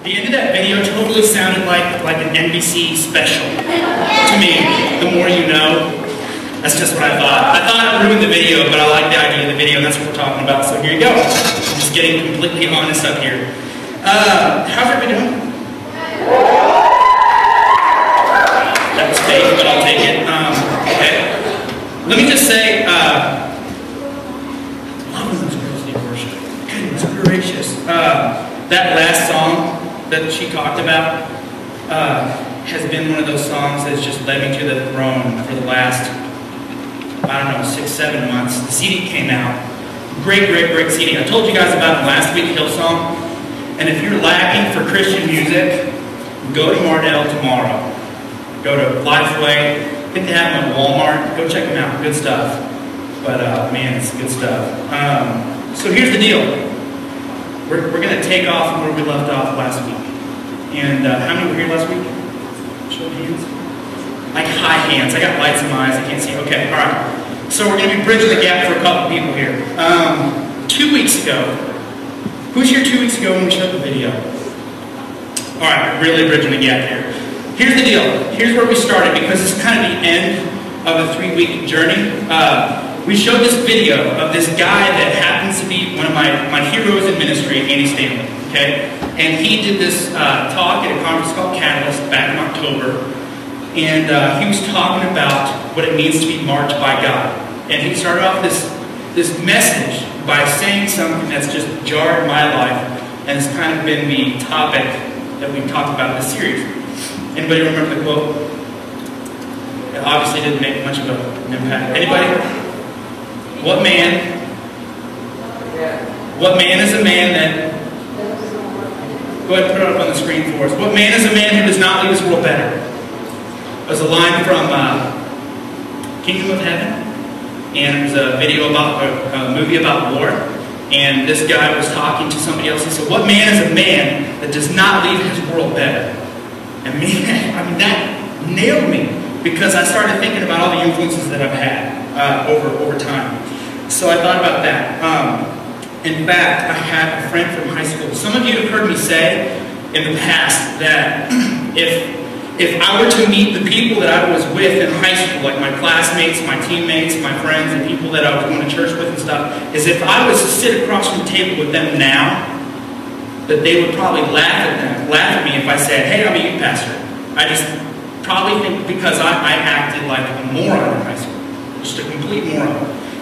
The end of that video totally sounded like, like an NBC special to me. The more you know, that's just what I thought. I thought I ruined the video, but I like the idea of the video, and that's what we're talking about. So here you go. I'm just getting completely honest up here. Uh, how's everybody doing? That was fake, but I'll take it. Um, okay. Let me just say, uh, love those girls worship. Goodness gracious. Uh, that last song that she talked about uh, has been one of those songs that's just led me to the throne for the last I don't know, six, seven months. The CD came out. Great, great, great CD. I told you guys about it last week, Hillsong. And if you're lacking for Christian music, go to Mardel tomorrow. Go to Lifeway. I think they have them at Walmart. Go check them out. Good stuff. But uh, man, it's good stuff. Um, so here's the deal. We're, we're going to take off from where we left off last week. And uh, how many were here last week? Show of hands. Like high hands. I got lights in my eyes. I can't see. Okay, all right. So we're going to be bridging the gap for a couple people here. Um, two weeks ago, who's here two weeks ago when we showed the video? All right, really bridging the gap here. Here's the deal. Here's where we started because it's kind of the end of a three-week journey. Uh, we showed this video of this guy that happens to be one of my, my heroes in ministry, Andy Stanley. Okay, and he did this uh, talk at a conference called Catalyst back in October and uh, he was talking about what it means to be marked by God. And he started off this, this message by saying something that's just jarred my life, and it's kind of been the topic that we've talked about in this series. Anybody remember the quote? It obviously didn't make much of an impact. Anybody? What man? What man is a man that Go ahead and put it up on the screen for us. What man is a man who does not leave this world better? was a line from uh, Kingdom of Heaven, and was a video about a, a movie about war. And this guy was talking to somebody else. He said, "What man is a man that does not leave his world better?" And I mean that nailed me because I started thinking about all the influences that I've had uh, over over time. So I thought about that. Um, in fact, I had a friend from high school. Some of you have heard me say in the past that if if I were to meet the people that I was with in high school, like my classmates, my teammates, my friends, and people that I was going to church with and stuff, is if I was to sit across from the table with them now, that they would probably laugh at them, laugh at me if I said, hey, I'm a youth pastor. I just probably think because I, I acted like a moron in high school, just a complete moron.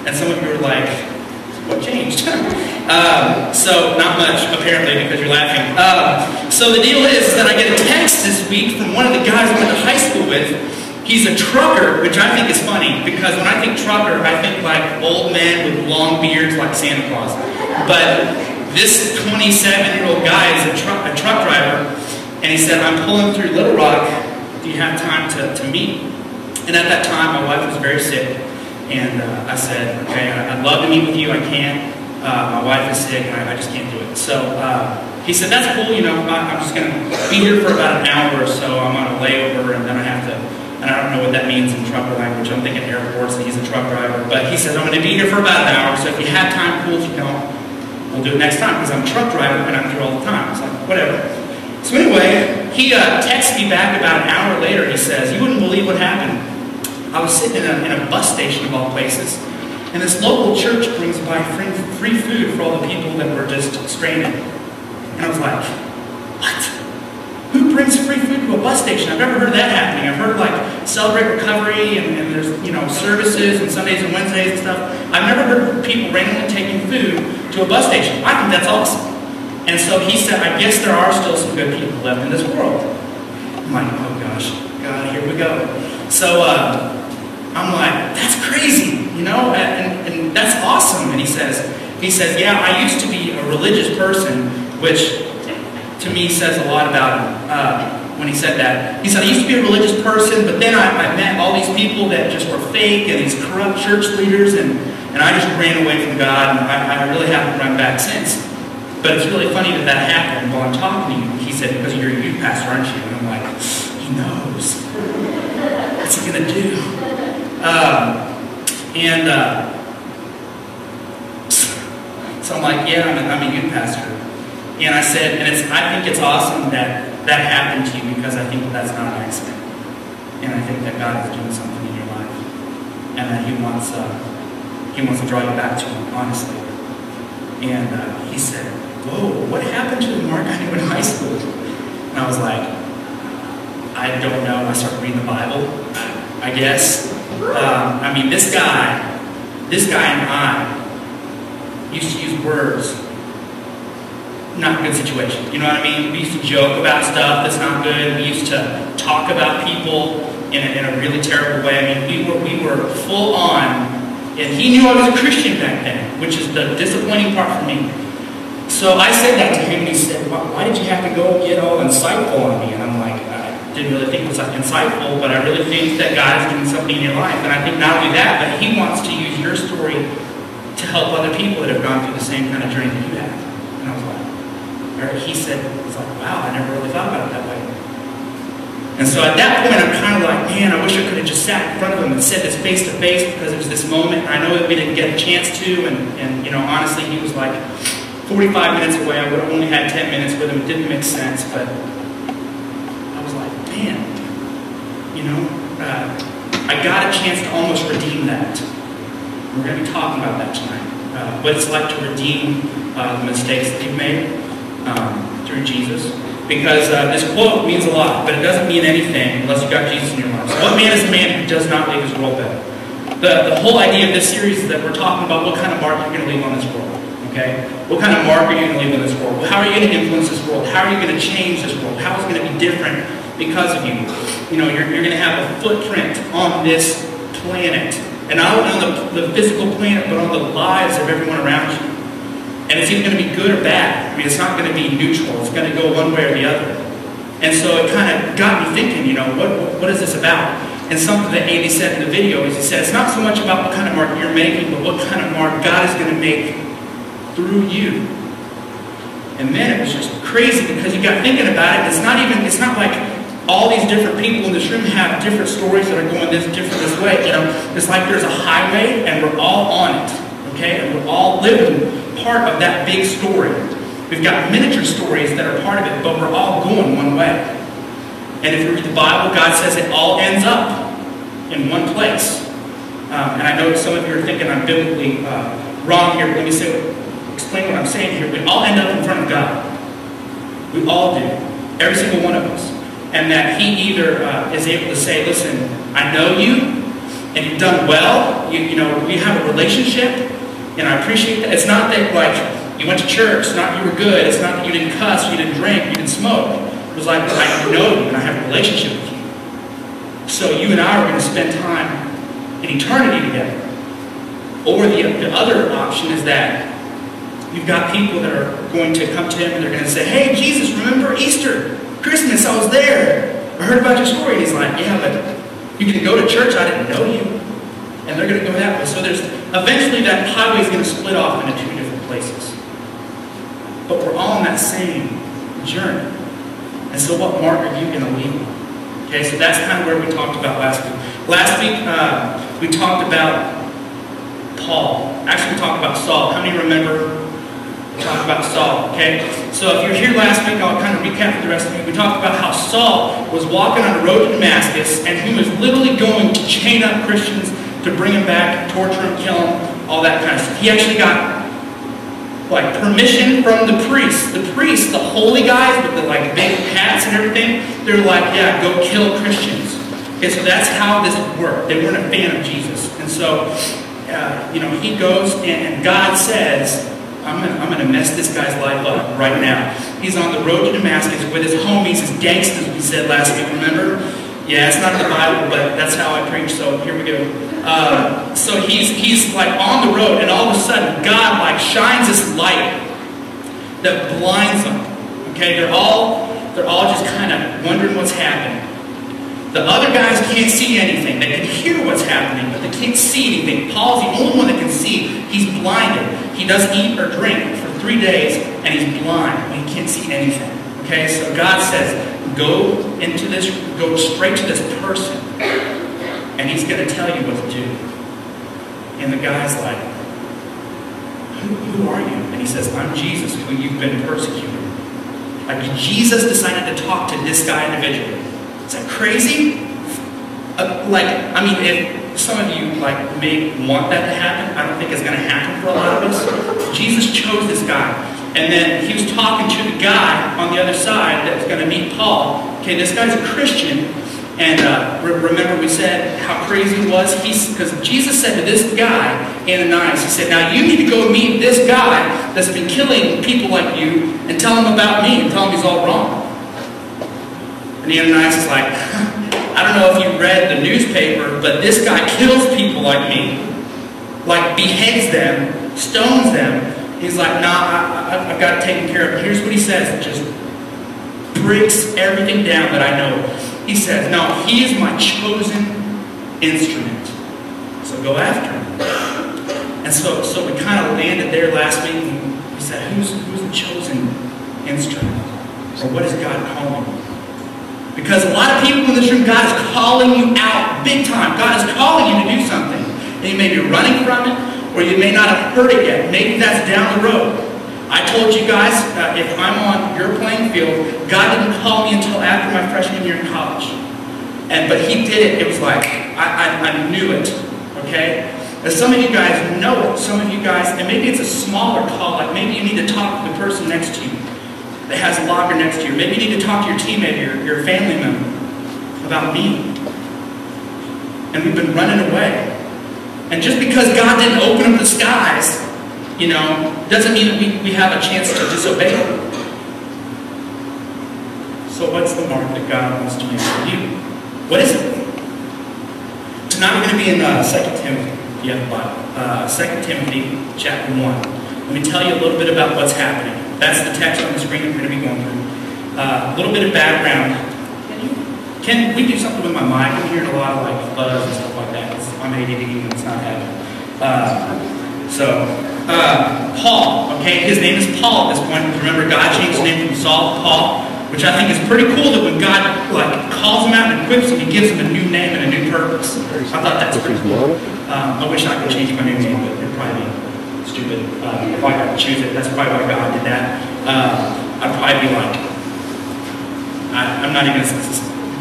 And some of you are like, what changed? um, so, not much, apparently, because you're laughing. Uh, so, the deal is that I get a text this week from one of the guys I went to high school with. He's a trucker, which I think is funny, because when I think trucker, I think like old men with long beards like Santa Claus. But this 27-year-old guy is a, tr- a truck driver, and he said, I'm pulling through Little Rock. Do you have time to, to meet? And at that time, my wife was very sick. And uh, I said, okay, I'd love to meet with you. I can't. Uh, my wife is sick, and I, I, just can't do it. So uh, he said, that's cool. You know, I, am just going to be here for about an hour or so. I'm on a layover, and then I have to. And I don't know what that means in trucker language. I'm thinking airports, and he's a truck driver. But he says, I'm going to be here for about an hour. So if you have time, cool. If you don't, we'll do it next time because I'm a truck driver and I'm here all the time. It's like whatever. So anyway, he uh, texts me back about an hour later. He says, "You wouldn't believe what happened." I was sitting in a, in a bus station of all places, and this local church brings by free, free food for all the people that were just stranded. And I was like, what? Who brings free food to a bus station? I've never heard that happening. I've heard like Celebrate Recovery and, and there's you know services and Sundays and Wednesdays and stuff. I've never heard of people randomly taking food to a bus station. I think that's awesome. And so he said, I guess there are still some good people left in this world. I'm like, oh gosh, God, here we go. So uh, I'm like, that's crazy, you know, and, and that's awesome. And he says, he says, yeah, I used to be a religious person, which to me says a lot about him uh, when he said that. He said, I used to be a religious person, but then I, I, met all these people that just were fake and these corrupt church leaders, and, and I just ran away from God, and I, I really haven't run back since. But it's really funny that that happened while I'm talking to you. He said, because you're a youth pastor, aren't you? And I'm like, he knows. What's he going to do? Um, and uh, so I'm like, yeah, I'm a, I'm a youth pastor. And I said, and it's, I think it's awesome that that happened to you because I think that's not an accident. And I think that God is doing something in your life. And that He wants, uh, he wants to draw you back to Him, honestly. And uh, he said, Whoa, what happened to the Mark I knew in high school? And I was like, I don't know. I started reading the Bible, I guess. Um, I mean, this guy, this guy and I used to use words not good situation. You know what I mean? We used to joke about stuff that's not good. We used to talk about people in a, in a really terrible way. I mean, we were, we were full on, and he knew I was a Christian back then, which is the disappointing part for me. So I said that to him, and he said, why did you have to go get all insightful on me? And I'm like, didn't really think was insightful, but I really think that God is doing something in your life. And I think not only that, but he wants to use your story to help other people that have gone through the same kind of journey that you have. And I was like, or he said, it's like, wow, I never really thought about it that way. And so at that point, I'm kind of like, man, I wish I could have just sat in front of him and said this face to face because it was this moment. I know that we didn't get a chance to. And, and, you know, honestly, he was like 45 minutes away. I would have only had 10 minutes with him. It didn't make sense. But man, you know, uh, I got a chance to almost redeem that. We're going to be talking about that tonight. Uh, what it's like to redeem uh, the mistakes that you've made um, through Jesus. Because uh, this quote means a lot, but it doesn't mean anything unless you've got Jesus in your life. So what man is a man who does not leave his world better? The, the whole idea of this series is that we're talking about what kind of mark you're going to leave on this world. Okay? What kind of mark are you going to leave on this world? How are you going to influence this world? How are you going to change this world? How is it going to be different because of you? You know, you're, you're going to have a footprint on this planet. And not only on the, the physical planet, but on the lives of everyone around you. And it's either going to be good or bad. I mean, it's not going to be neutral. It's going to go one way or the other. And so it kind of got me thinking, you know, what, what is this about? And something that Andy said in the video is he said, it's not so much about what kind of mark you're making, but what kind of mark God is going to make through you. And then it was just crazy because you got thinking about it. It's not even, it's not like all these different people in this room have different stories that are going this different this way. You know, it's like there's a highway and we're all on it. Okay? And we're all living part of that big story. We've got miniature stories that are part of it, but we're all going one way. And if you read the Bible, God says it all ends up in one place. Um, and I know some of you are thinking I'm biblically uh, wrong here. Let me say, explain what I'm saying here. We all end up in front of God. We all do. Every single one of us. And that He either uh, is able to say, listen, I know you, and you've done well. You, you know, we have a relationship, and I appreciate that. It's not that, like, you went to church, it's not you were good, it's not that you didn't cuss, you didn't drink, you didn't smoke. It was like, I know you, and I have a relationship with you. So you and I are going to spend time in eternity together. Or the, the other option is that you've got people that are going to come to him and they're going to say, Hey, Jesus, remember Easter? Christmas, I was there. I heard about your story. And he's like, Yeah, but you can go to church, I didn't know you. And they're going to go that way. So there's eventually that highway is going to split off into two different places. But we're all on that same journey. And so what mark are you going to leave on? Okay, so that's kind of where we talked about last week. Last week, uh, we talked about Paul. Actually, we talked about Saul. How many remember we talked about Saul, okay? So if you're here last week, I'll kind of recap for the rest of you. We talked about how Saul was walking on the road to Damascus, and he was literally going to chain up Christians to bring them back, torture them, kill them, all that kind of stuff. He actually got like permission from the priests. The priests, the holy guys with the like big hats and everything, they're like, yeah, go kill Christians. Okay, so that's how this worked. They weren't a fan of Jesus. And so, uh, you know, he goes and God says, I'm gonna, I'm gonna mess this guy's life up right now. He's on the road to Damascus with his homies, his gangsters, we said last week, remember? Yeah, it's not in the Bible, but that's how I preach, so here we go. Uh, so he's, he's like on the road, and all of a sudden, God like shines this light that blinds them. Okay, they're all, they're all just kind of wondering what's happening. The other guys can't see anything. They can hear what's happening, but they can't see anything. Paul's the only one that can see. He's blinded. He doesn't eat or drink for three days, and he's blind. He can't see anything. Okay, so God says, go into this, go straight to this person, and he's going to tell you what to do. And the guy's like, who, who are you? And he says, I'm Jesus, who you've been persecuting. Like Jesus decided to talk to this guy individually. Is that crazy? Uh, like, I mean, if some of you like may want that to happen, I don't think it's going to happen for a lot of us. Jesus chose this guy, and then he was talking to the guy on the other side that was going to meet Paul. Okay, this guy's a Christian, and uh, re- remember, we said how crazy it was? Because Jesus said to this guy, Ananias, he said, Now you need to go meet this guy that's been killing people like you and tell him about me and tell him he's all wrong. And Ananias is like, I don't know if you read the newspaper, but this guy kills people like me, like beheads them, stones them. He's like, Nah, I, I've got it taken care of. Here's what he says. It just breaks everything down that I know. He says, No, he is my chosen instrument. So go after him. And so, so we kind of landed there last week and we said, Who's, who's the chosen instrument? Or what is God calling? Because a lot of people in this room, God is calling you out big time. God is calling you to do something. And you may be running from it, or you may not have heard it yet. Maybe that's down the road. I told you guys, uh, if I'm on your playing field, God didn't call me until after my freshman year in college. And But he did it. It was like, I, I, I knew it. Okay? And some of you guys know it. Some of you guys, and maybe it's a smaller call, like maybe you need to talk to the person next to you that has a locker next to you. Maybe you need to talk to your teammate or your family member about me. And we've been running away. And just because God didn't open up the skies you know, doesn't mean that we, we have a chance to disobey Him. So what's the mark that God wants to make for you? What is it? Tonight we're going to be in uh, 2 Timothy, if you have a Bible. Uh, 2 Timothy chapter 1. Let me tell you a little bit about what's happening. That's the text on the screen we're going to be going through. Uh, a little bit of background. Can we do something with my mic? I'm hearing a lot of like buzz and stuff like that. I'm ADD and it's not happening. Uh, so, uh, Paul, okay? His name is Paul at this point. Remember, God changed his name from Saul to Paul, which I think is pretty cool that when God like calls him out and equips him, he gives him a new name and a new purpose. I thought that's pretty cool. Um, I wish I could change my new name, but it'd probably be stupid. Uh, if I got to choose it, that's probably why God did that. Uh, I'd probably be like, I, am not even,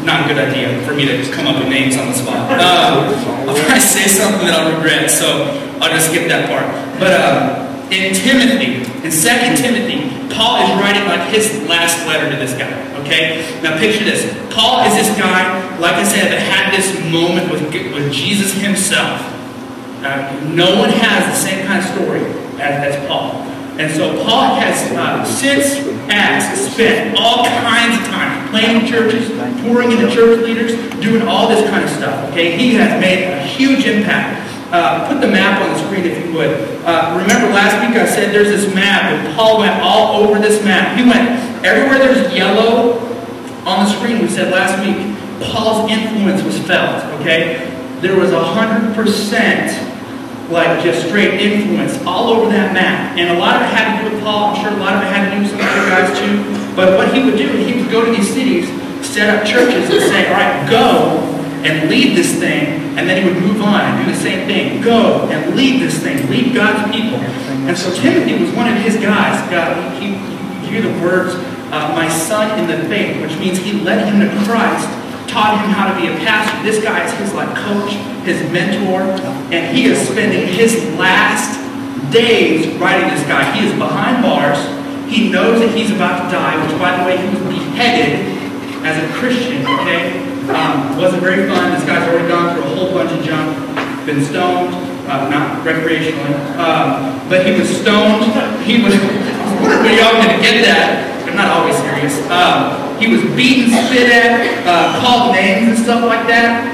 not a good idea for me to just come up with names on the spot. Uh, I'll probably say something that I'll regret, so I'll just skip that part. But um, in Timothy, in 2 Timothy, Paul is writing like his last letter to this guy. Okay? Now picture this. Paul is this guy, like I said, that had this moment with, with Jesus himself. Uh, no one has the same kind of story as, as Paul. And so Paul has uh, since Acts spent all kinds of time planting churches, pouring into church leaders, doing all this kind of stuff. Okay, he has made a huge impact. Uh, put the map on the screen if you would. Uh, remember last week I said there's this map, and Paul went all over this map. He went everywhere there's yellow on the screen. We said last week Paul's influence was felt. Okay, there was a hundred percent like just straight influence all over that map. And a lot of it had to do with Paul. I'm sure a lot of it had to do with some other guys too. But what he would do, is he would go to these cities, set up churches, and say, all right, go and lead this thing. And then he would move on and do the same thing. Go and lead this thing. Lead God's people. And so Timothy was one of his guys. God, he, he, hear the words, uh, my son in the faith, which means he led him to Christ taught him how to be a pastor. This guy is his like coach, his mentor, and he is spending his last days writing this guy. He is behind bars. He knows that he's about to die, which by the way, he was beheaded as a Christian, okay? Um, wasn't very fun. This guy's already gone through a whole bunch of junk, been stoned, uh, not recreationally, um, but he was stoned. He was, were y'all going to get that? I'm not always serious. Um, he was beaten, spit at, uh, called names and stuff like that.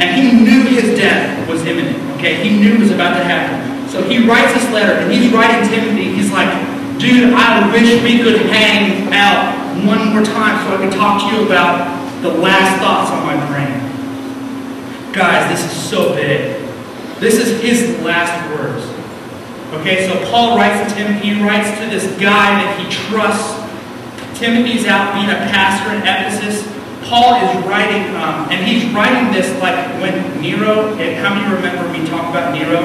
And he knew his death was imminent. Okay, he knew it was about to happen. So he writes this letter, and he's writing Timothy. He's like, dude, I wish we could hang out one more time so I could talk to you about the last thoughts on my brain. Guys, this is so big. This is his last words. Okay, so Paul writes to Timothy, he writes to this guy that he trusts Timothy's out being a pastor in Ephesus. Paul is writing, um, and he's writing this like when Nero, and how many remember me talk about Nero?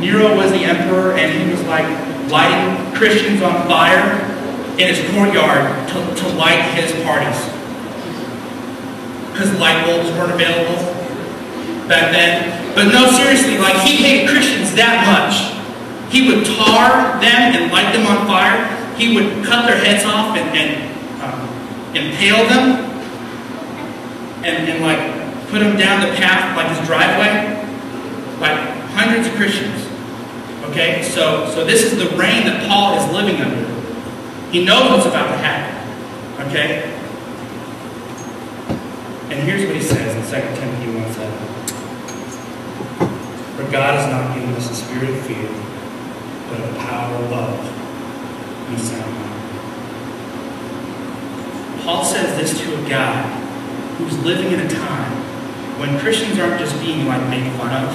Nero was the emperor, and he was like lighting Christians on fire. in his courtyard to, to light his parties. Because light bulbs weren't available back then. But no, seriously, like he hated Christians that much. He would tar them and light them on fire. He would cut their heads off and, and impale them and, and like put them down the path like his driveway. Like hundreds of Christians. Okay, so so this is the reign that Paul is living under. He knows what's about to happen. Okay? And here's what he says in 2 Timothy 1 7. For God has not given us a spirit of fear, but of power, love, and sound mind. Paul says this to a guy who's living in a time when Christians aren't just being like made fun of.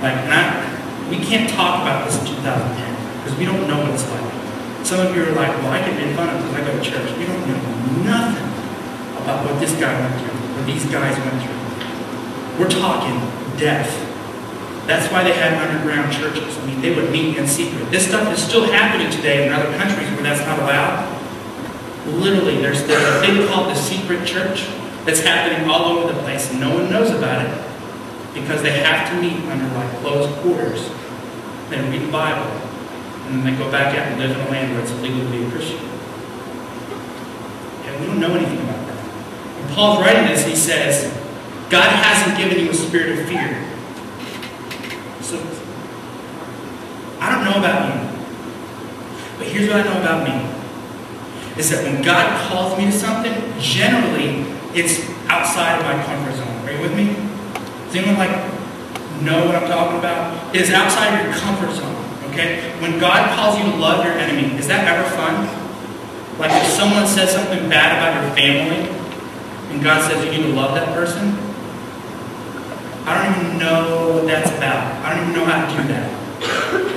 Like, not, we can't talk about this in 2010 because we don't know what it's like. Some of you are like, well, I get made fun of because I go to church. You don't know nothing about what this guy went through, what these guys went through. We're talking death. That's why they had underground churches. I mean, they would meet in secret. This stuff is still happening today in other countries where that's not allowed. Literally, there's, a thing called the secret church that's happening all over the place, and no one knows about it because they have to meet under like closed quarters. They read the Bible, and then they go back out and live in a land where it's illegal to be a Christian. And we don't know anything about that. When Paul's writing this, he says, God hasn't given you a spirit of fear. So, I don't know about you, but here's what I know about me. Is that when God calls me to something, generally it's outside of my comfort zone. Are you with me? Does anyone like know what I'm talking about? It is outside of your comfort zone. Okay? When God calls you to love your enemy, is that ever fun? Like if someone says something bad about your family, and God says you need to love that person, I don't even know what that's about. I don't even know how to do that.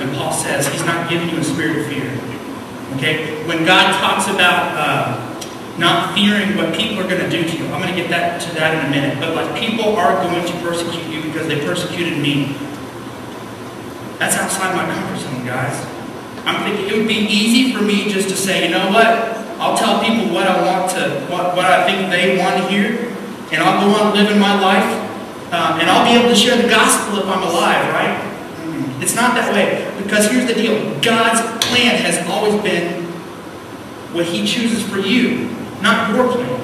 And Paul says he's not giving you a spirit of fear. Okay? When God talks about uh, not fearing what people are going to do to you, I'm going to get that to that in a minute. But like people are going to persecute you because they persecuted me. That's outside my comfort zone, guys. I'm thinking it would be easy for me just to say, you know what? I'll tell people what I want to, what, what I think they want to hear, and I'll go on living my life, um, and I'll be able to share the gospel if I'm alive, right? It's not that way. Because here's the deal God's plan has always been what He chooses for you, not your plan.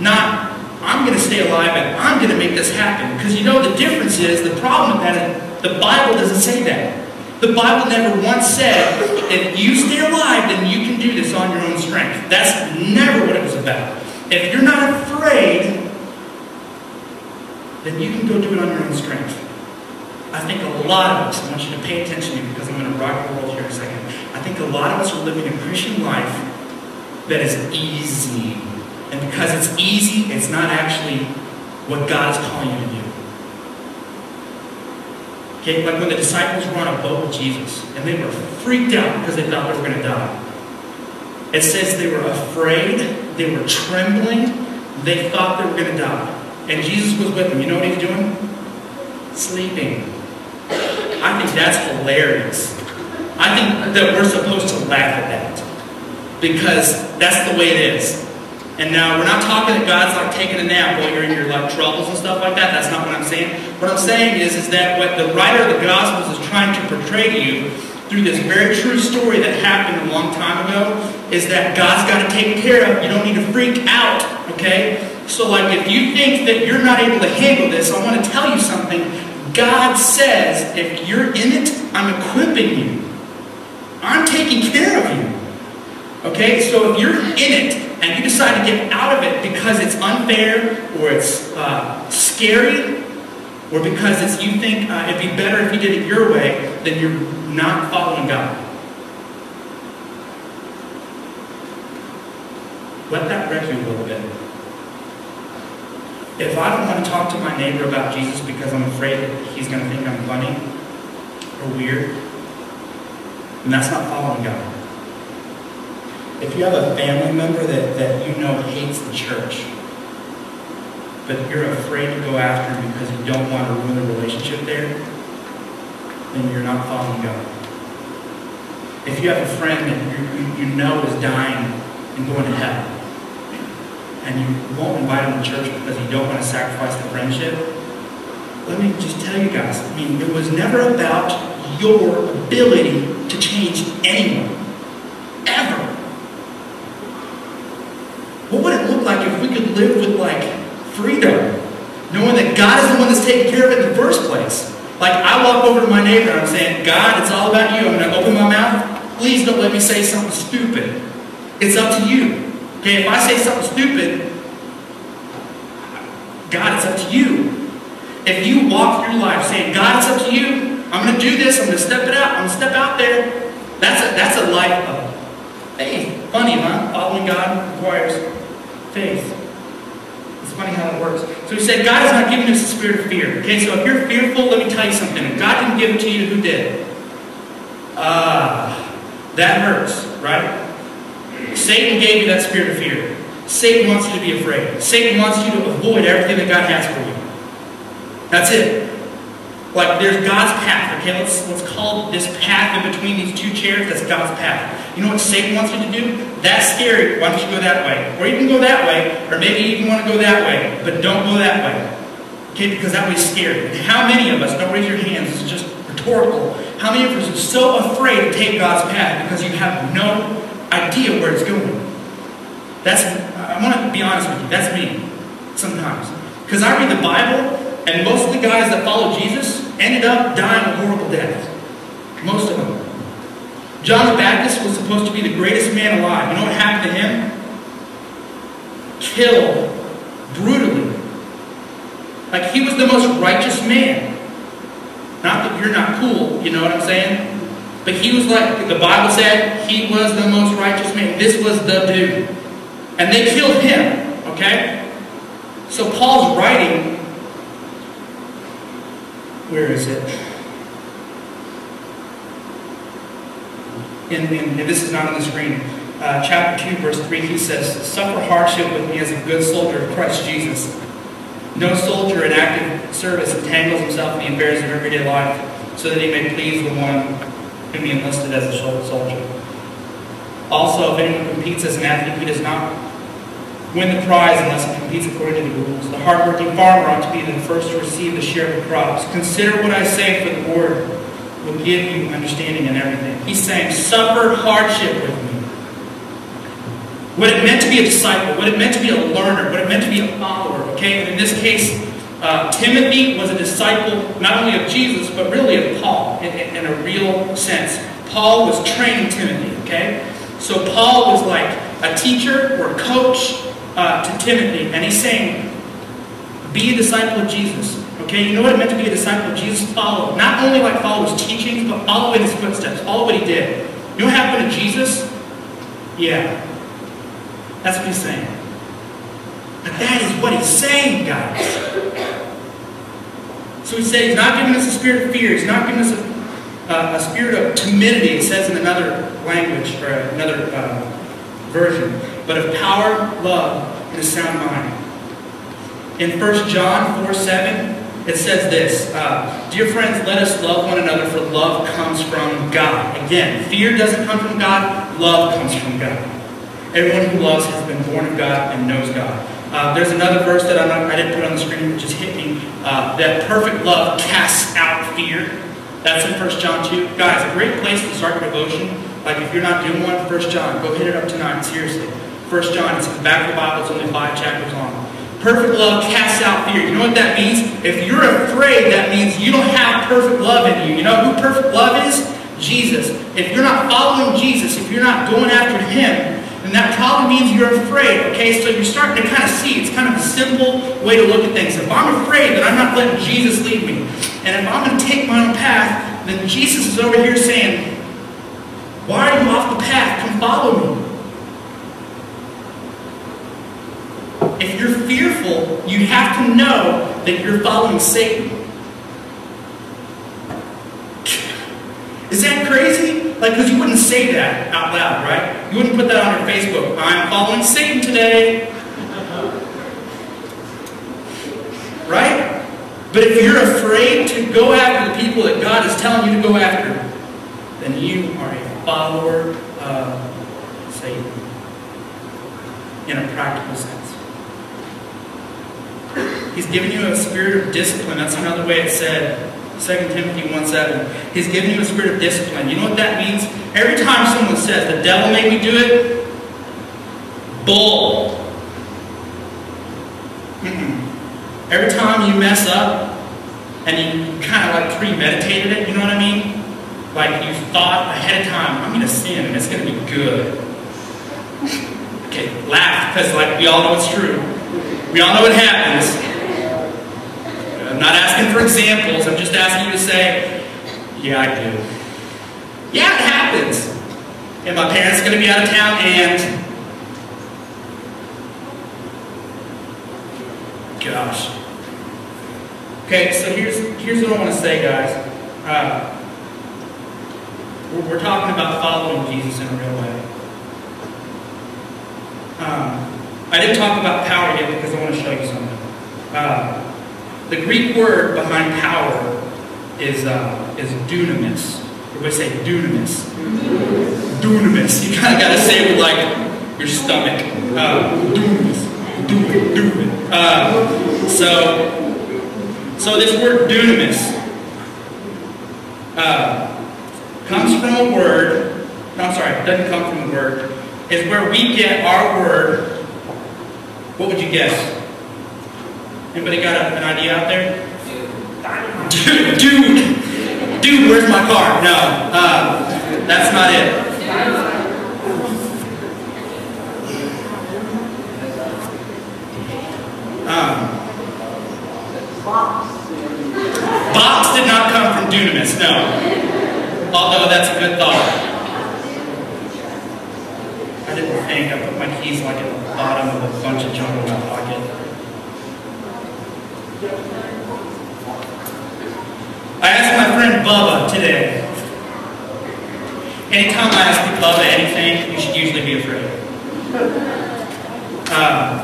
Not, I'm going to stay alive and I'm going to make this happen. Because you know the difference is, the problem with that is the Bible doesn't say that. The Bible never once said, if you stay alive, then you can do this on your own strength. That's never what it was about. If you're not afraid, then you can go do it on your own strength. I think a lot of us, I want you to pay attention to me because I'm going to rock the world here in a second. I think a lot of us are living a Christian life that is easy. And because it's easy, it's not actually what God is calling you to do. Okay, like when the disciples were on a boat with Jesus and they were freaked out because they thought they were going to die. It says they were afraid, they were trembling, they thought they were going to die. And Jesus was with them. You know what he's doing? Sleeping. I think that's hilarious. I think that we're supposed to laugh at that because that's the way it is. And now we're not talking that God's like taking a nap while you're in your like troubles and stuff like that. That's not what I'm saying. What I'm saying is, is that what the writer of the Gospels is trying to portray to you through this very true story that happened a long time ago is that God's got to take care of. You don't need to freak out, okay? So like if you think that you're not able to handle this, I want to tell you something. God says, if you're in it, I'm equipping you. I'm taking care of you. Okay, so if you're in it and you decide to get out of it because it's unfair or it's uh, scary or because it's you think uh, it'd be better if you did it your way, then you're not following God. Let that wreck you a little bit. If I don't want to talk to my neighbor about Jesus because I'm afraid he's going to think I'm funny or weird, then that's not following God. If you have a family member that, that you know hates the church, but you're afraid to go after him because you don't want to ruin the relationship there, then you're not following God. If you have a friend that you, you know is dying and going to hell. And you won't invite them to church because you don't want to sacrifice the friendship. Let me just tell you guys, I mean, it was never about your ability to change anyone. Ever. What would it look like if we could live with like freedom? Knowing that God is the one that's taking care of it in the first place. Like I walk over to my neighbor and I'm saying, God, it's all about you. I'm to open my mouth. Please don't let me say something stupid. It's up to you. Okay, if I say something stupid, God, it's up to you. If you walk through life saying, God, it's up to you, I'm going to do this, I'm going to step it out, I'm going to step out there, that's a, that's a life of faith. Funny, huh? Following God requires faith. It's funny how it works. So he said, God has not given us a spirit of fear. Okay, so if you're fearful, let me tell you something. If God didn't give it to you, who did? Ah, uh, that hurts, right? Satan gave you that spirit of fear. Satan wants you to be afraid. Satan wants you to avoid everything that God has for you. That's it. Like there's God's path. Okay, let's let's call this path in between these two chairs. That's God's path. You know what Satan wants you to do? That's scary. Why don't you go that way? Or you can go that way, or maybe you even want to go that way, but don't go that way. Okay, because that way's scary. How many of us? Don't raise your hands. It's just rhetorical. How many of us are so afraid to take God's path because you have no idea where it's going. That's, I want to be honest with you, that's me sometimes. Because I read the Bible, and most of the guys that follow Jesus ended up dying a horrible death. Most of them. John the Baptist was supposed to be the greatest man alive. You know what happened to him? Killed brutally. Like he was the most righteous man. Not that you're not cool, you know what I'm saying? But he was like, the Bible said, he was the most righteous man. This was the dude. And they killed him, okay? So Paul's writing, where is it? In, this is not on the screen. Uh, chapter 2, verse 3, he says, Suffer hardship with me as a good soldier of Christ Jesus. No soldier in active service entangles himself in the affairs of everyday life so that he may please the one can be enlisted as a soldier. Also, if anyone competes as an athlete, he does not win the prize unless he competes according to the rules. The hardworking farmer ought to be the first to receive the share of the crops. Consider what I say, for the word will give you understanding in everything. He's saying, suffer hardship with me. What it meant to be a disciple, what it meant to be a learner, what it meant to be a follower, okay? And in this case, uh, Timothy was a disciple not only of Jesus, but really of Paul in, in, in, a real sense. Paul was training Timothy, okay? So Paul was like a teacher or coach uh, to Timothy, and he's saying, be a disciple of Jesus. Okay, you know what it meant to be a disciple of Jesus? Follow. Not only like follow his teachings, but follow in his footsteps. Follow what he did. You know what happened to Jesus? Yeah. That's what he's saying. But that is what he's saying, guys. So he said he's not giving us a spirit of fear. He's not giving us a, uh, a spirit of timidity, it says in another language, or another uh, version, but of power, love, and a sound mind. In 1 John 4 7, it says this uh, Dear friends, let us love one another, for love comes from God. Again, fear doesn't come from God, love comes from God. Everyone who loves has been born of God and knows God. Uh, there's another verse that not, i didn't put on the screen, which just hit me. Uh, that perfect love casts out fear. That's in 1 John 2. Guys, a great place to start devotion. Like if you're not doing one, 1 John, go hit it up tonight, seriously. 1 John, it's in the back of the Bible, it's only five chapters long. Perfect love casts out fear. You know what that means? If you're afraid, that means you don't have perfect love in you. You know who perfect love is? Jesus. If you're not following Jesus, if you're not going after Him, and that probably means you're afraid, okay? So you're starting to kind of see, it's kind of a simple way to look at things. If I'm afraid, then I'm not letting Jesus lead me. And if I'm going to take my own path, then Jesus is over here saying, why are you off the path? Come follow me. If you're fearful, you have to know that you're following Satan. Is that crazy? Like, because you wouldn't say that out loud, right? You wouldn't put that on your Facebook. I'm following Satan today. Right? But if you're afraid to go after the people that God is telling you to go after, then you are a follower of Satan. in a practical sense. He's given you a spirit of discipline. That's another way it's said. 2 Timothy 1 7. He's given you a spirit of discipline. You know what that means? Every time someone says, the devil made me do it, bull. Mm-mm. Every time you mess up and you kind of like premeditated it, you know what I mean? Like you thought ahead of time, I'm going to sin and it's going to be good. Okay, laugh because like we all know it's true. We all know it happens. I'm not asking for examples. I'm just asking you to say, yeah, I do. Yeah, it happens. And my parents are going to be out of town and gosh. Okay, so here's here's what I want to say, guys. Uh, we're, talking about following Jesus in a real way. Um, I didn't talk about power yet because I want to show you something. Uh, the Greek word behind power is, uh, is dunamis. Everybody say dunamis. Dunamis. You kind of got to say it with like your stomach. Uh, dunamis. Do it. Uh, so, so this word dunamis uh, comes from a word. No, I'm sorry. It doesn't come from a word. Is where we get our word. What would you guess? Anybody got a, an idea out there? Dude, dude, dude, where's my car? No, uh, that's not it. Um, box did not come from dunamis, no. Although that's a good thought. I didn't think. I put my keys like at the bottom of a bunch of junk in my pocket. I asked my friend Bubba today. Anytime I ask Bubba anything, you should usually be afraid. Uh,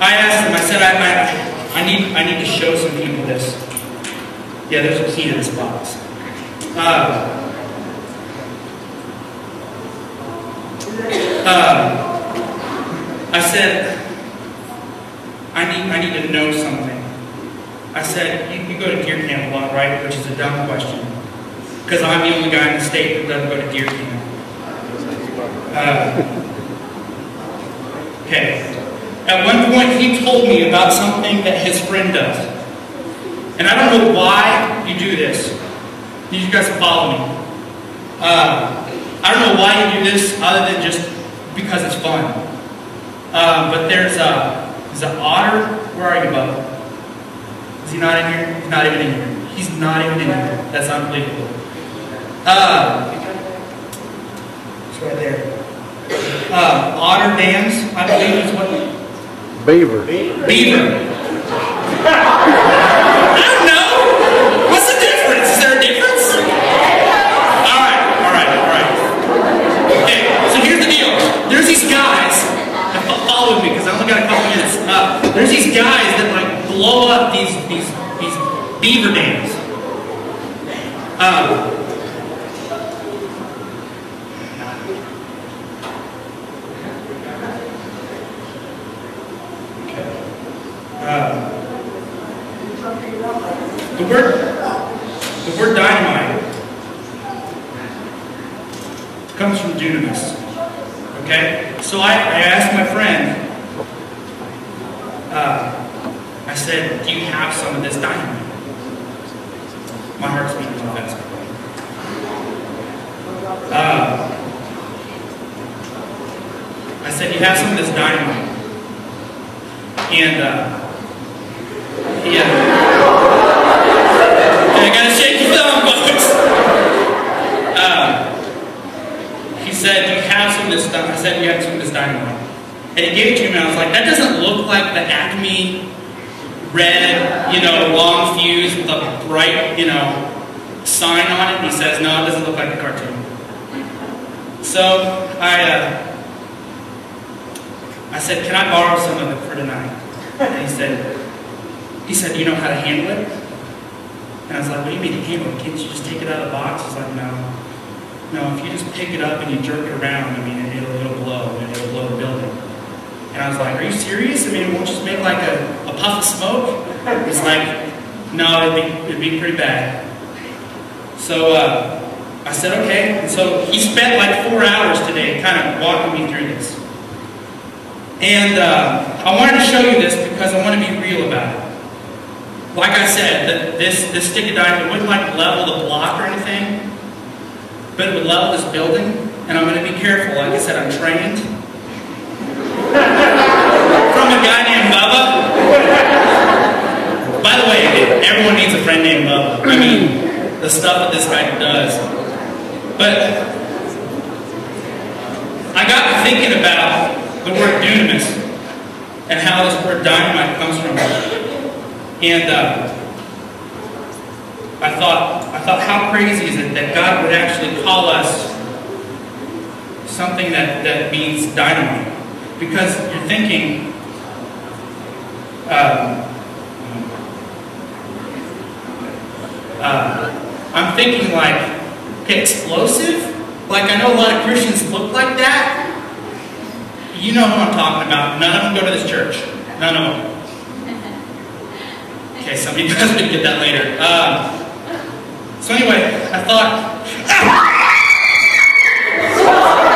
I asked him, I said, I, I, I, need, I need to show some people this. Yeah, there's a key to this box. Uh, uh, I said, I need, I need to know something. I said, you, you go to deer camp a lot, right? Which is a dumb question. Because I'm the only guy in the state that doesn't go to deer camp. Uh, okay. At one point, he told me about something that his friend does. And I don't know why you do this. You guys follow me. Uh, I don't know why you do this other than just because it's fun. Uh, but there's a, there's an otter. Where are you, Bubba? Is he not in here? He's not even in here. He's not even in here. That's unbelievable. Uh, it's right there. Uh, otter dams, I believe is what. Beaver. Beaver. I don't know. What's the difference? Is there a difference? All right, all right, all right. Okay, so here's the deal. There's these guys. Follow me because I only got a couple minutes. Uh, there's these guys that like blow up these, these, these beaver dams. Um, uh, the word, the word dynamite comes from dunamis. Okay? So I, okay? So he spent like four hours today kind of walking me through this. And uh, I wanted to show you this because I want to be real about it. Like I said, this, this stick of dynamite wouldn't like level the block or anything, but it would level this building, and I'm going to be careful. Like I said, I'm trained. From a guy named Bubba. By the way, everyone needs a friend named Bubba. I mean, the stuff that this guy does. But I got thinking about the word dunamis and how this word dynamite comes from. And uh, I thought, I thought, how crazy is it that God would actually call us something that, that means dynamite? Because you're thinking, um, uh, I'm thinking like explosive. Like I know a lot of Christians look like that. You know who I'm talking about. None of them go to this church. None of them. Okay, some of you guys get that later. Um, so anyway, I thought. Ah!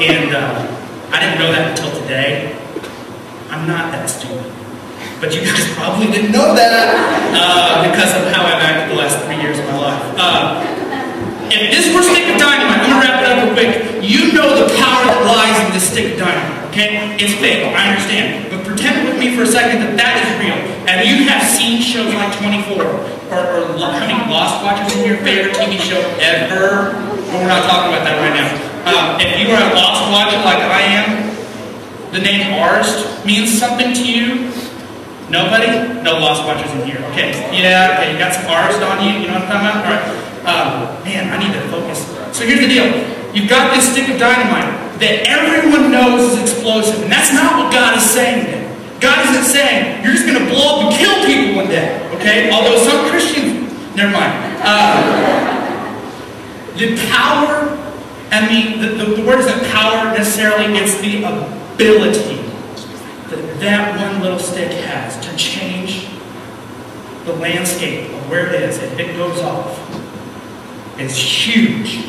And uh, I didn't know that until today. I'm not that stupid. But you guys probably didn't know that uh, because of how I've acted the last three years of my life. Uh, if this were stick of dynamite, I'm going to wrap it up real quick. You know the power that lies in this stick of dynamite, okay? It's fake, I understand. But pretend with me for a second that that is real. And you have seen shows like 24 or, or how many Lost Watchers in your favorite TV show ever? But we're not talking about that right now. Um, if you are a lost watcher like I am, the name Arzt means something to you. Nobody? No lost watchers in here. Okay. Yeah, okay. You got some Arzt on you. You know what I'm talking about? All right. Um, man, I need to focus. So here's the deal. You've got this stick of dynamite that everyone knows is explosive, and that's not what God is saying. God isn't saying you're just going to blow up and kill people one day. Okay? Although some Christians, never mind. Uh, the power I the, the, the, word isn't power necessarily, it's the ability that that one little stick has to change the landscape of where it is if it goes off it's huge.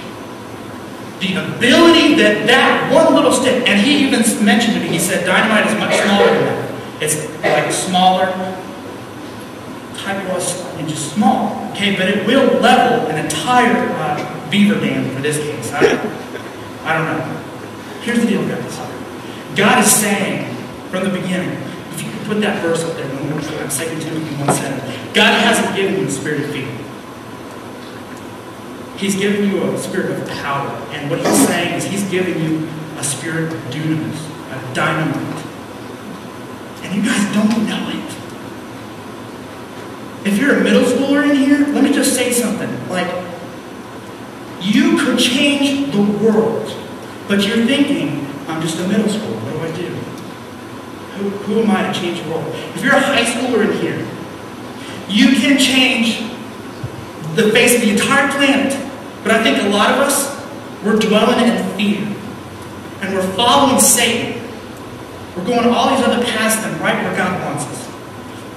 The ability that that one little stick, and he even mentioned to me, he said dynamite is much smaller than that. It's like smaller type was inches small. Okay, but it will level an entire uh, beaver dam for this case. I don't, I don't know. Here's the deal, guys. God is saying from the beginning, if you can put that verse up there, when we're 2 Timothy 1 7, God hasn't given you a spirit of fear. He's given you a spirit of power. And what he's saying is he's giving you a spirit of dunamis, a dynamite. And you guys don't know it. If you're a middle schooler in here, let me just say something. Like, you could change the world, but you're thinking, I'm just a middle schooler. What do I do? Who, who am I to change the world? If you're a high schooler in here, you can change the face of the entire planet. But I think a lot of us, we're dwelling in fear. And we're following Satan. We're going all these other paths than right where God wants us.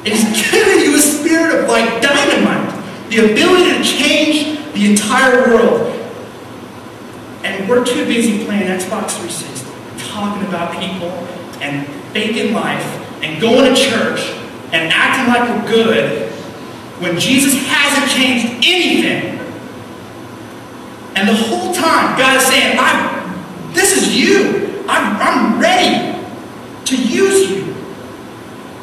It's giving you a spirit of like dynamite. The ability to change the entire world. And we're too busy playing Xbox 360, talking about people and faking life and going to church and acting like we're good when Jesus hasn't changed anything. And the whole time, God is saying, I'm, this is you. I'm, I'm ready to use you.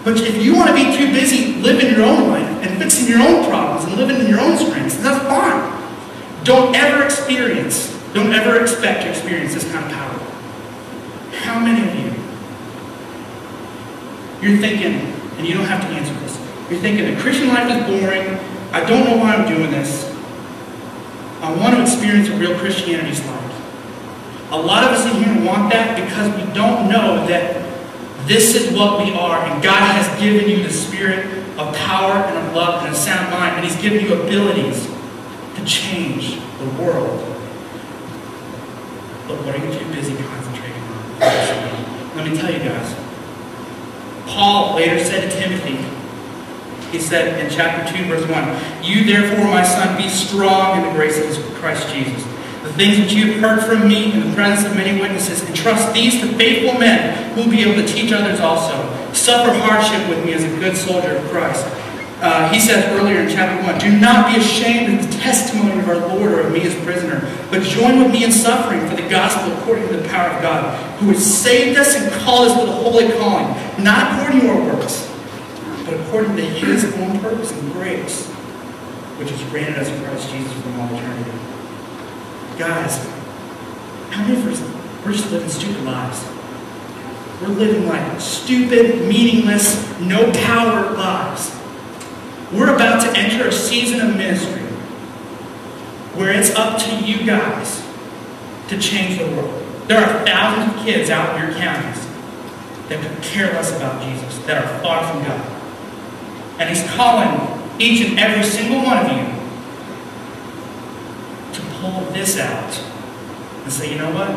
But if you want to be too busy living your own life and fixing your own problems and living in your own strengths, that's fine. Don't ever experience, don't ever expect to experience this kind of power. How many of you, you're thinking, and you don't have to answer this, you're thinking the Christian life is boring, I don't know why I'm doing this, I want to experience what real Christianity's is like. A lot of us in here want that because we don't know that this is what we are, and God has given you the spirit of power and of love and a sound mind, and He's given you abilities to change the world. But what are you too busy concentrating on? Let me tell you guys. Paul later said to Timothy, he said in chapter 2, verse 1, You therefore, my son, be strong in the grace of Christ Jesus. The things which you have heard from me in the presence of many witnesses, entrust these to faithful men who will be able to teach others also. Suffer hardship with me as a good soldier of Christ. Uh, he says earlier in chapter 1, Do not be ashamed of the testimony of our Lord or of me as prisoner, but join with me in suffering for the gospel according to the power of God, who has saved us and called us with a holy calling, not according to our works, but according to his own purpose and grace, which was granted us in Christ Jesus from all eternity. Guys, how many of us, we're just living stupid lives? We're living like stupid, meaningless, no power lives. We're about to enter a season of ministry where it's up to you guys to change the world. There are thousands of kids out in your counties that could care less about Jesus, that are far from God. And He's calling each and every single one of you pull this out and say, you know what?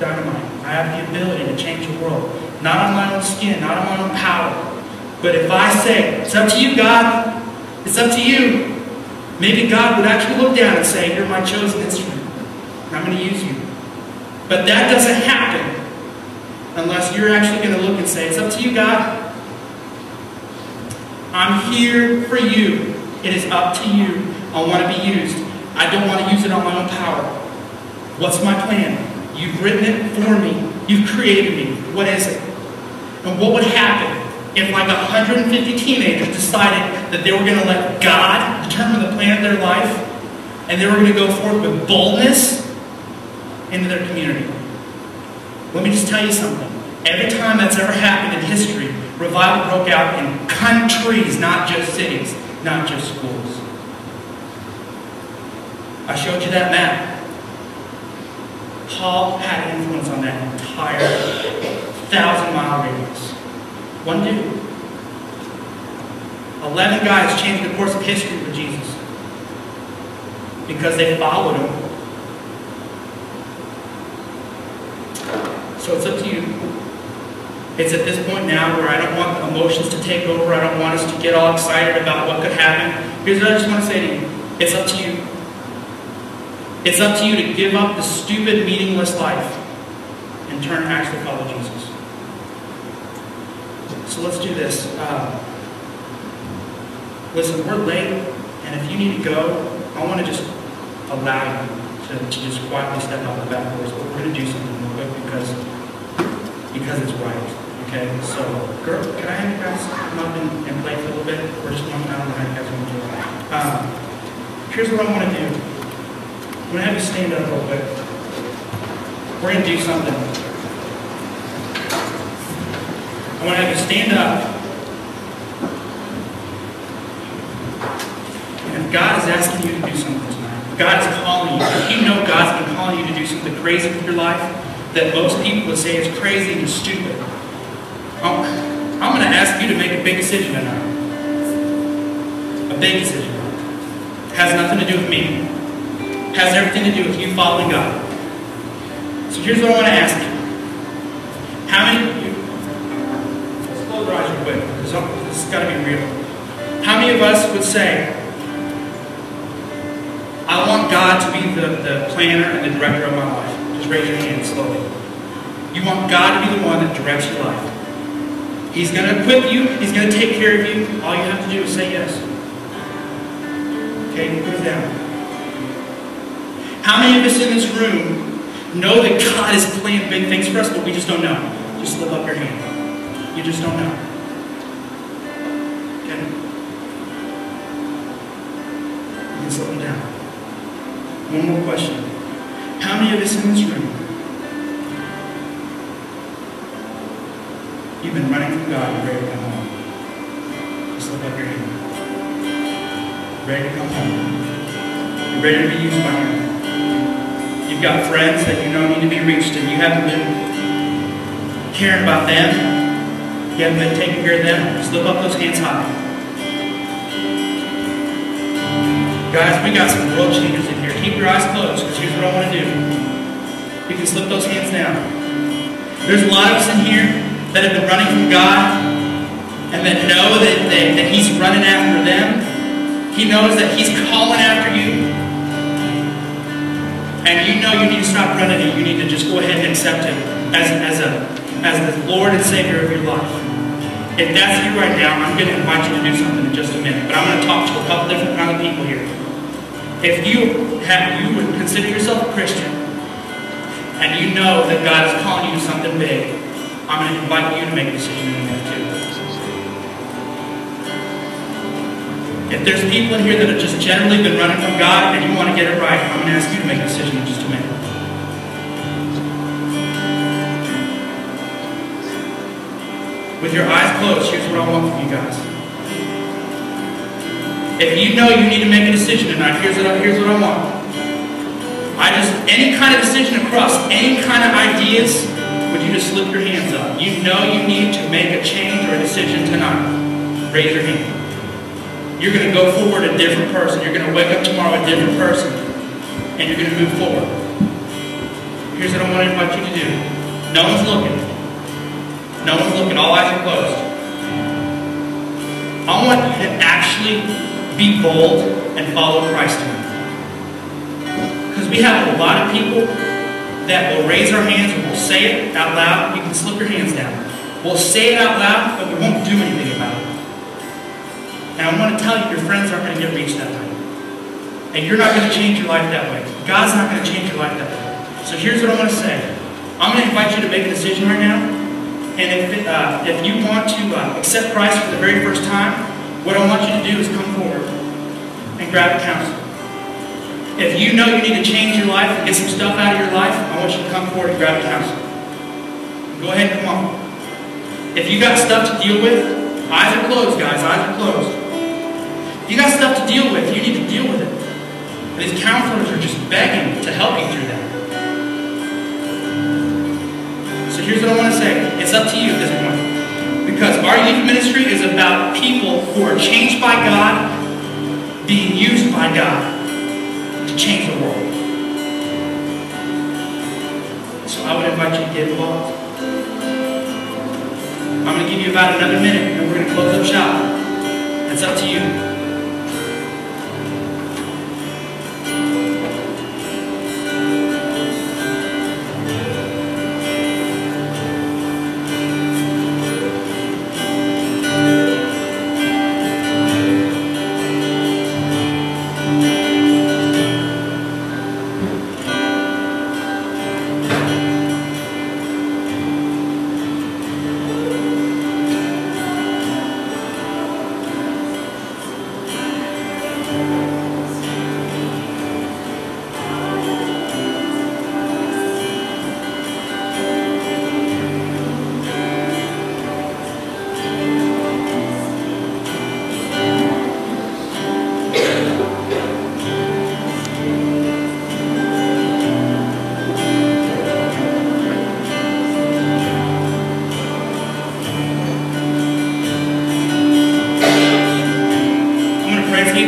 Dynamite. I have the ability to change the world. Not on my own skin, not on my own power. But if I say, it's up to you, God, it's up to you, maybe God would actually look down and say, you're my chosen instrument. I'm going to use you. But that doesn't happen unless you're actually going to look and say, it's up to you, God. I'm here for you. It is up to you. I want to be used. I don't want to use it on my own power. What's my plan? You've written it for me. You've created me. What is it? And what would happen if like 150 teenagers decided that they were going to let God determine the plan of their life and they were going to go forth with boldness into their community? Let me just tell you something. Every time that's ever happened in history, revival broke out in countries, not just cities, not just schools. I showed you that map. Paul had influence on that entire thousand mile radius. One dude. Eleven guys changed the course of history for Jesus because they followed him. So it's up to you. It's at this point now where I don't want emotions to take over. I don't want us to get all excited about what could happen. Here's what I just want to say to you. It's up to you. It's up to you to give up the stupid, meaningless life and turn to actually follow Jesus. So let's do this. Uh, listen, we're late, and if you need to go, I want to just allow you to, to just quietly step out the back doors. But we're going to do something real quick because, because it's right. Okay, so, girl, can I have you guys come up and, and play for a little bit? We're just one out how you guys want to do. Um, here's what I want to do. I'm going to have you stand up real quick. We're going to do something. I I want to have you stand up. And God is asking you to do something tonight, God is calling you, if you know God's been calling you to do something crazy with your life that most people would say is crazy and stupid, I'm, I'm going to ask you to make a big decision tonight. A big decision. Has nothing to do with me. Has everything to do with you following God. So here's what I want to ask you. How many of you, let's close our eyes real quick. This has got to be real. How many of us would say, I want God to be the, the planner and the director of my life? Just raise your hand slowly. You want God to be the one that directs your life. He's going to equip you. He's going to take care of you. All you have to do is say yes. Okay, it down. How many of us in this room know that God has planned big things for us, but we just don't know? Just slip up your hand. You just don't know. Okay? You can slip them down. One more question. How many of us in this room you've been running from God and ready to come home? Just slip up your hand. Ready to come home. You're ready to be used by Him. You've got friends that you know need to be reached and you haven't been caring about them. You haven't been taking care of them. Slip up those hands high. Guys, we got some world changers in here. Keep your eyes closed because here's what I want to do. You can slip those hands down. There's a lot of us in here that have been running from God and that know that, that, that He's running after them. He knows that He's calling after you. And you know you need to stop running and you need to just go ahead and accept Him as, as, a, as the Lord and Savior of your life. If that's you right now, I'm going to invite you to do something in just a minute. But I'm going to talk to a couple different kind of people here. If you have you would consider yourself a Christian and you know that God is calling you to something big, I'm going to invite you to make a decision in there too. If there's people in here that have just generally been running from God and you want to get it right, I'm going to ask you to make a decision in just a minute. With your eyes closed, here's what I want from you guys. If you know you need to make a decision tonight, here's what I, here's what I want. I just any kind of decision across any kind of ideas, would you just slip your hands up? You know you need to make a change or a decision tonight. Raise your hand. You're going to go forward a different person. You're going to wake up tomorrow a different person. And you're going to move forward. Here's what I want to invite you to do. No one's looking. No one's looking. All eyes are closed. I want you to actually be bold and follow Christ. Because we have a lot of people that will raise our hands and will say it out loud. You can slip your hands down. We'll say it out loud, but we won't do anything about it. And I want to tell you, your friends aren't going to get reached that way. And you're not going to change your life that way. God's not going to change your life that way. So here's what I want to say. I'm going to invite you to make a decision right now. And if, uh, if you want to uh, accept Christ for the very first time, what I want you to do is come forward and grab a counselor. If you know you need to change your life and get some stuff out of your life, I want you to come forward and grab a counselor. Go ahead and come on. If you got stuff to deal with, eyes are closed, guys. Eyes are closed. You got stuff to deal with, you need to deal with it. And these counselors are just begging to help you through that. So here's what I want to say. It's up to you at this point. Because our youth ministry is about people who are changed by God, being used by God to change the world. So I would invite you to get involved. I'm going to give you about another minute and we're going to close up shop. It's up to you.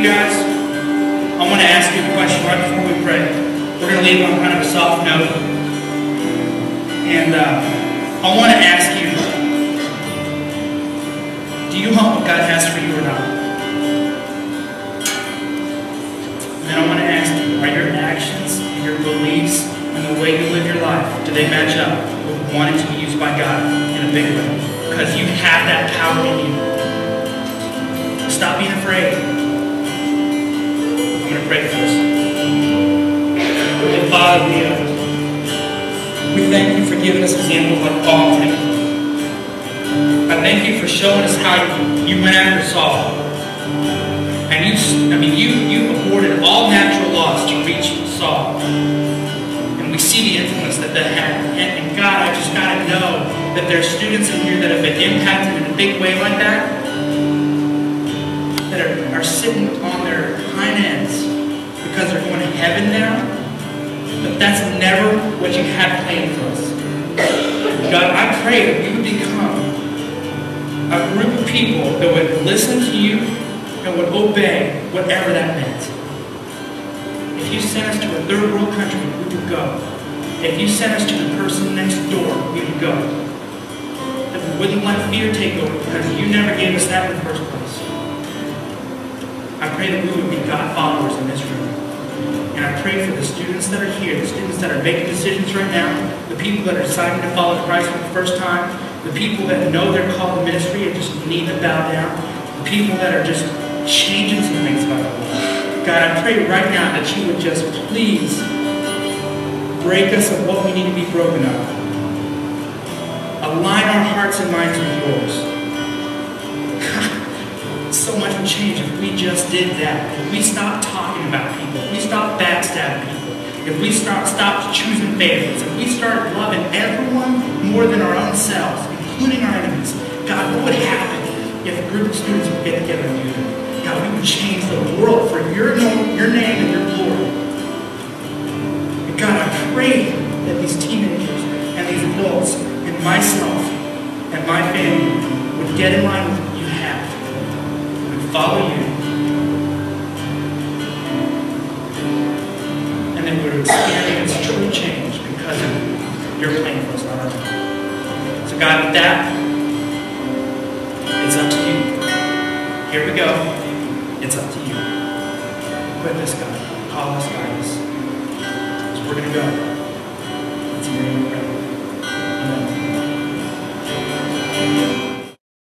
guys, I want to ask you a question right before we pray. We're going to leave on kind of a soft note. And uh, I want to ask you, do you want what God has for you or not? And then I want to ask you, are your actions and your beliefs and the way you live your life, do they match up with wanting to be used by God in a big way? Because you have that power in you. For giving like Paul Timothy. I thank you for showing us how you, you went after Saul. And you, I mean, you, you aborted all natural laws to reach Saul. And we see the influence that that had. And, and God, I just got to know that there's students in here that have been impacted in a big way like that, that are, are sitting on their hind ends because they're going to heaven now. But that's never what you had planned for us. God, I pray that we would become a group of people that would listen to you and would obey whatever that meant. If you sent us to a third world country, we would go. If you sent us to the person next door, we would go. That we wouldn't let fear take over because you never gave us that in the first place. I pray that we would be God followers in this room. And I pray for the students that are here, the students that are making decisions right now, the people that are deciding to follow Christ for the first time, the people that know they're called to ministry and just need to bow down, the people that are just changing some things about the world. God, I pray right now that you would just please break us of what we need to be broken of. Align our hearts and minds with yours. so much would change if we just did that. If we stopped talking about people, if we stop backstabbing people, if we start, stopped choosing favorites, if we start loving everyone more than our own selves, including our enemies, God, what would happen if a group of students would get together and do that? God, we would change the world for your name, your name and your glory. And God, I pray that these teenagers and these adults and myself and my family would get in line with what you have and follow you and would experience true change because of your plan for us, not enough. So, God, with that, it's up to you. Here we go. It's up to you. Equip us, God. Call us, guide us. So we're going to go. It's your name, Amen.